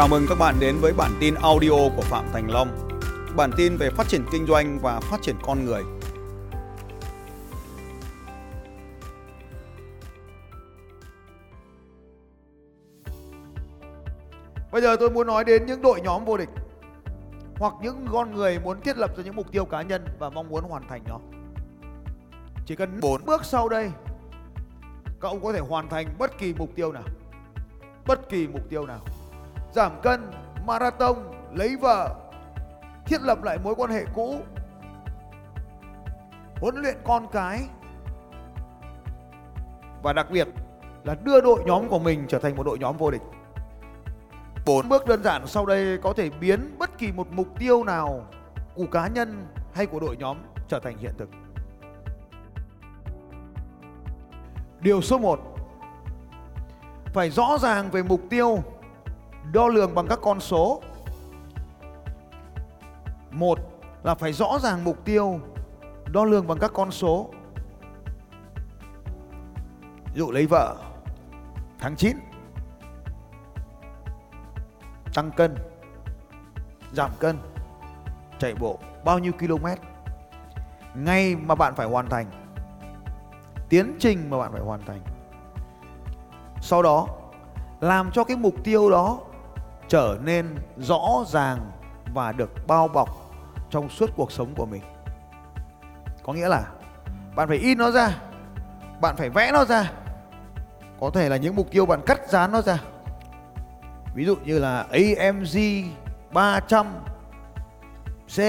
Chào mừng các bạn đến với bản tin audio của Phạm Thành Long. Bản tin về phát triển kinh doanh và phát triển con người. Bây giờ tôi muốn nói đến những đội nhóm vô địch, hoặc những con người muốn thiết lập ra những mục tiêu cá nhân và mong muốn hoàn thành nó. Chỉ cần 4 bước sau đây, cậu có thể hoàn thành bất kỳ mục tiêu nào. Bất kỳ mục tiêu nào. Giảm cân, marathon, lấy vợ, thiết lập lại mối quan hệ cũ, huấn luyện con cái và đặc biệt là đưa đội nhóm của mình trở thành một đội nhóm vô địch. Bốn bước đơn giản sau đây có thể biến bất kỳ một mục tiêu nào của cá nhân hay của đội nhóm trở thành hiện thực. Điều số 1 Phải rõ ràng về mục tiêu Đo lường bằng các con số. Một là phải rõ ràng mục tiêu, Đo lường bằng các con số. Ví dụ lấy vợ, Tháng 9 Tăng cân, Giảm cân, Chạy bộ bao nhiêu km Ngay mà bạn phải hoàn thành, tiến trình mà bạn phải hoàn thành. Sau đó, làm cho cái mục tiêu đó trở nên rõ ràng và được bao bọc trong suốt cuộc sống của mình. Có nghĩa là bạn phải in nó ra, bạn phải vẽ nó ra. Có thể là những mục tiêu bạn cắt dán nó ra. Ví dụ như là AMG 300 C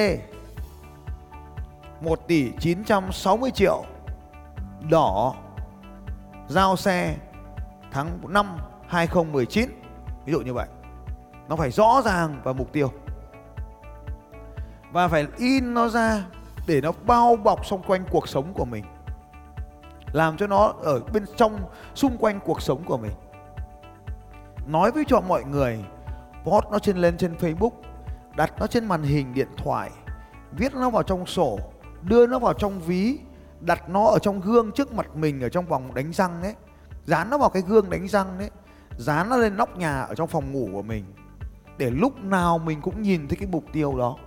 1 tỷ 960 triệu đỏ, giao xe tháng 5 2019 ví dụ như vậy nó phải rõ ràng và mục tiêu. Và phải in nó ra để nó bao bọc xung quanh cuộc sống của mình. Làm cho nó ở bên trong, xung quanh cuộc sống của mình. Nói với cho mọi người, post nó trên, lên trên Facebook, đặt nó trên màn hình điện thoại, viết nó vào trong sổ, đưa nó vào trong ví, đặt nó ở trong gương trước mặt mình ở trong vòng đánh răng đấy dán nó vào cái gương đánh răng đấy dán nó lên nóc nhà ở trong phòng ngủ của mình để lúc nào mình cũng nhìn thấy cái mục tiêu đó,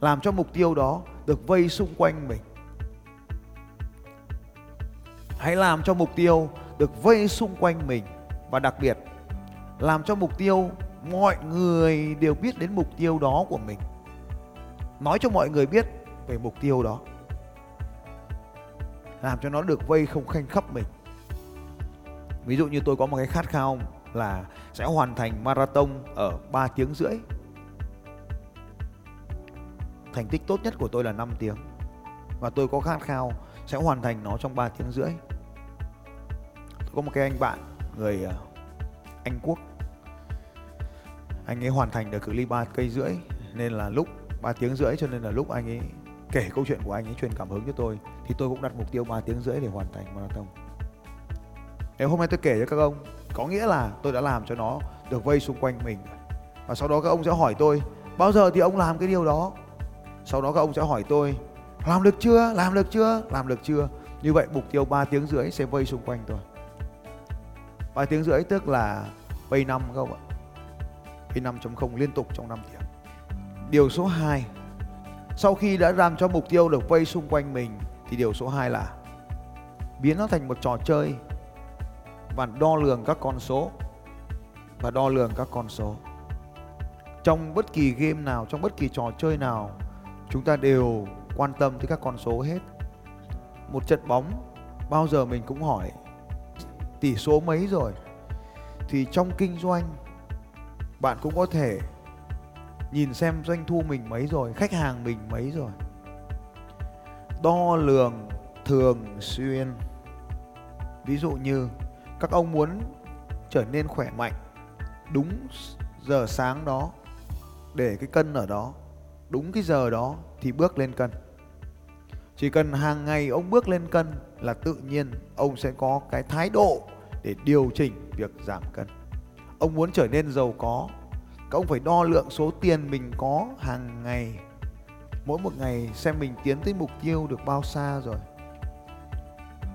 làm cho mục tiêu đó được vây xung quanh mình. Hãy làm cho mục tiêu được vây xung quanh mình và đặc biệt, làm cho mục tiêu mọi người đều biết đến mục tiêu đó của mình. Nói cho mọi người biết về mục tiêu đó. Làm cho nó được vây không khanh khắp mình. Ví dụ như tôi có một cái khát khao là sẽ hoàn thành marathon ở 3 tiếng rưỡi. Thành tích tốt nhất của tôi là 5 tiếng và tôi có khát khao sẽ hoàn thành nó trong 3 tiếng rưỡi. Tôi có một cái anh bạn, người ờ, Anh Quốc. Anh ấy hoàn thành được cự ly 3 cây rưỡi nên là lúc 3 tiếng rưỡi cho nên là lúc anh ấy kể câu chuyện của anh ấy, truyền cảm hứng cho tôi thì tôi cũng đặt mục tiêu 3 tiếng rưỡi để hoàn thành marathon. Nếu hôm nay tôi kể cho các ông có nghĩa là tôi đã làm cho nó được vây xung quanh mình. Và sau đó các ông sẽ hỏi tôi, bao giờ thì ông làm cái điều đó? Sau đó các ông sẽ hỏi tôi, làm được chưa? Làm được chưa? Làm được chưa? Như vậy mục tiêu 3 tiếng rưỡi sẽ vây xung quanh tôi. 3 tiếng rưỡi tức là vây năm các ông ạ. Vây 5.0 liên tục trong 5 tiếng. Điều số 2 sau khi đã làm cho mục tiêu được vây xung quanh mình thì điều số 2 là biến nó thành một trò chơi và đo lường các con số. Và đo lường các con số. Trong bất kỳ game nào, trong bất kỳ trò chơi nào, chúng ta đều quan tâm tới các con số hết. Một trận bóng, bao giờ mình cũng hỏi, tỷ số mấy rồi? Thì trong kinh doanh, bạn cũng có thể nhìn xem doanh thu mình mấy rồi, khách hàng mình mấy rồi. Đo lường thường xuyên. Ví dụ như các ông muốn trở nên khỏe mạnh đúng giờ sáng đó, để cái cân ở đó, đúng cái giờ đó thì bước lên cân. Chỉ cần hàng ngày ông bước lên cân là tự nhiên ông sẽ có cái thái độ để điều chỉnh việc giảm cân. Ông muốn trở nên giàu có, các ông phải đo lượng số tiền mình có hàng ngày. Mỗi một ngày xem mình tiến tới mục tiêu được bao xa rồi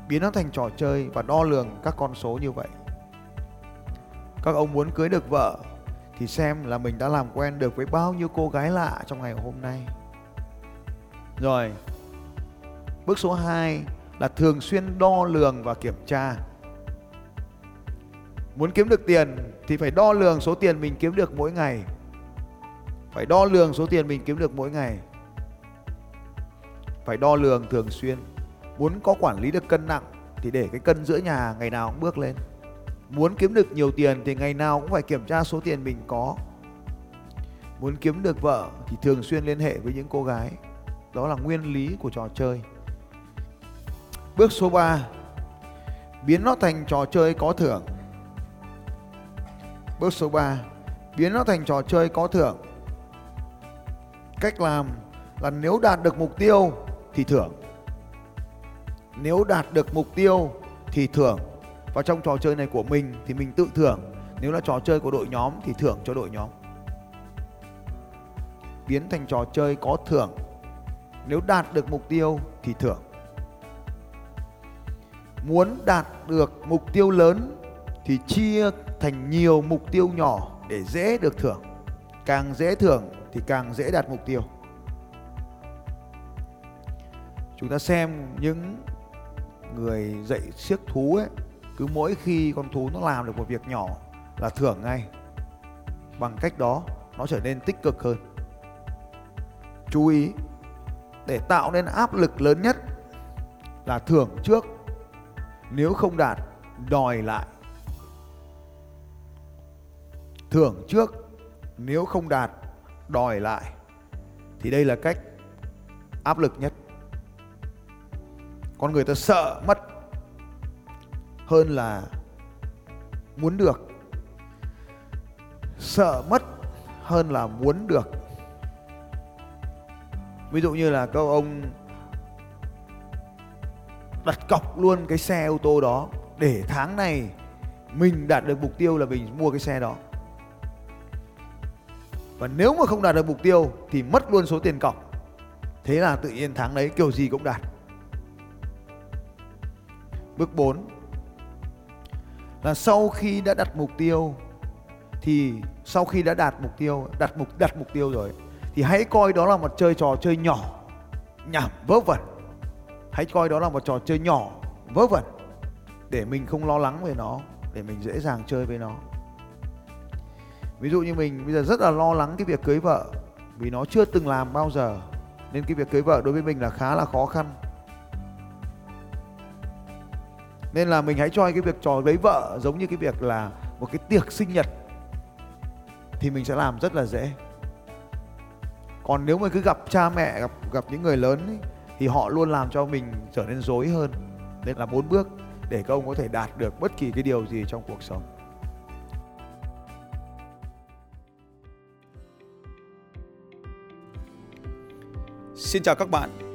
biến nó thành trò chơi và đo lường các con số như vậy các ông muốn cưới được vợ thì xem là mình đã làm quen được với bao nhiêu cô gái lạ trong ngày hôm nay. Rồi. Bước số 2 là thường xuyên đo lường và kiểm tra. Muốn kiếm được tiền thì phải đo lường số tiền mình kiếm được mỗi ngày. Phải đo lường số tiền mình kiếm được mỗi ngày. Phải đo lường thường xuyên. Muốn có quản lý được cân nặng thì để cái cân giữa nhà ngày nào cũng bước lên. Muốn kiếm được nhiều tiền thì ngày nào cũng phải kiểm tra số tiền mình có. Muốn kiếm được vợ thì thường xuyên liên hệ với những cô gái. Đó là nguyên lý của trò chơi. Bước số 3 Biến nó thành trò chơi có thưởng Bước số 3 Biến nó thành trò chơi có thưởng Cách làm là nếu đạt được mục tiêu thì thưởng nếu đạt được mục tiêu thì thưởng. Và trong trò chơi này của mình thì mình tự thưởng. Nếu là trò chơi của đội nhóm thì thưởng cho đội nhóm. Biến thành trò chơi có thưởng. Nếu đạt được mục tiêu thì thưởng. Muốn đạt được mục tiêu lớn thì chia thành nhiều mục tiêu nhỏ để dễ được thưởng. Càng dễ thưởng thì càng dễ đạt mục tiêu. Chúng ta xem những người dạy siếc thú ấy, cứ mỗi khi con thú nó làm được một việc nhỏ là thưởng ngay. Bằng cách đó, nó trở nên tích cực hơn. Chú ý, để tạo nên áp lực lớn nhất là thưởng trước, nếu không đạt, đòi lại. Thưởng trước, nếu không đạt, đòi lại. Thì đây là cách áp lực nhất con người ta sợ mất hơn là muốn được. Sợ mất hơn là muốn được. Ví dụ như là câu ông đặt cọc luôn cái xe ô tô đó để tháng này mình đạt được mục tiêu là mình mua cái xe đó. Và nếu mà không đạt được mục tiêu thì mất luôn số tiền cọc. Thế là tự nhiên tháng đấy kiểu gì cũng đạt bước 4 là sau khi đã đặt mục tiêu, thì sau khi đã đạt mục tiêu, đặt mục đặt mục tiêu rồi, thì hãy coi đó là một chơi trò chơi nhỏ nhảm vớ vẩn. Hãy coi đó là một trò chơi nhỏ, vớ vẩn, để mình không lo lắng về nó, để mình dễ dàng chơi với nó. Ví dụ như mình bây giờ rất là lo lắng cái việc cưới vợ, vì nó chưa từng làm bao giờ, nên cái việc cưới vợ đối với mình là khá là khó khăn. Nên là mình hãy cho cái việc trò lấy vợ giống như cái việc là một cái tiệc sinh nhật thì mình sẽ làm rất là dễ. Còn nếu mà cứ gặp cha mẹ gặp gặp những người lớn ấy, thì họ luôn làm cho mình trở nên dối hơn. Nên là bốn bước để các ông có thể đạt được bất kỳ cái điều gì trong cuộc sống. Xin chào các bạn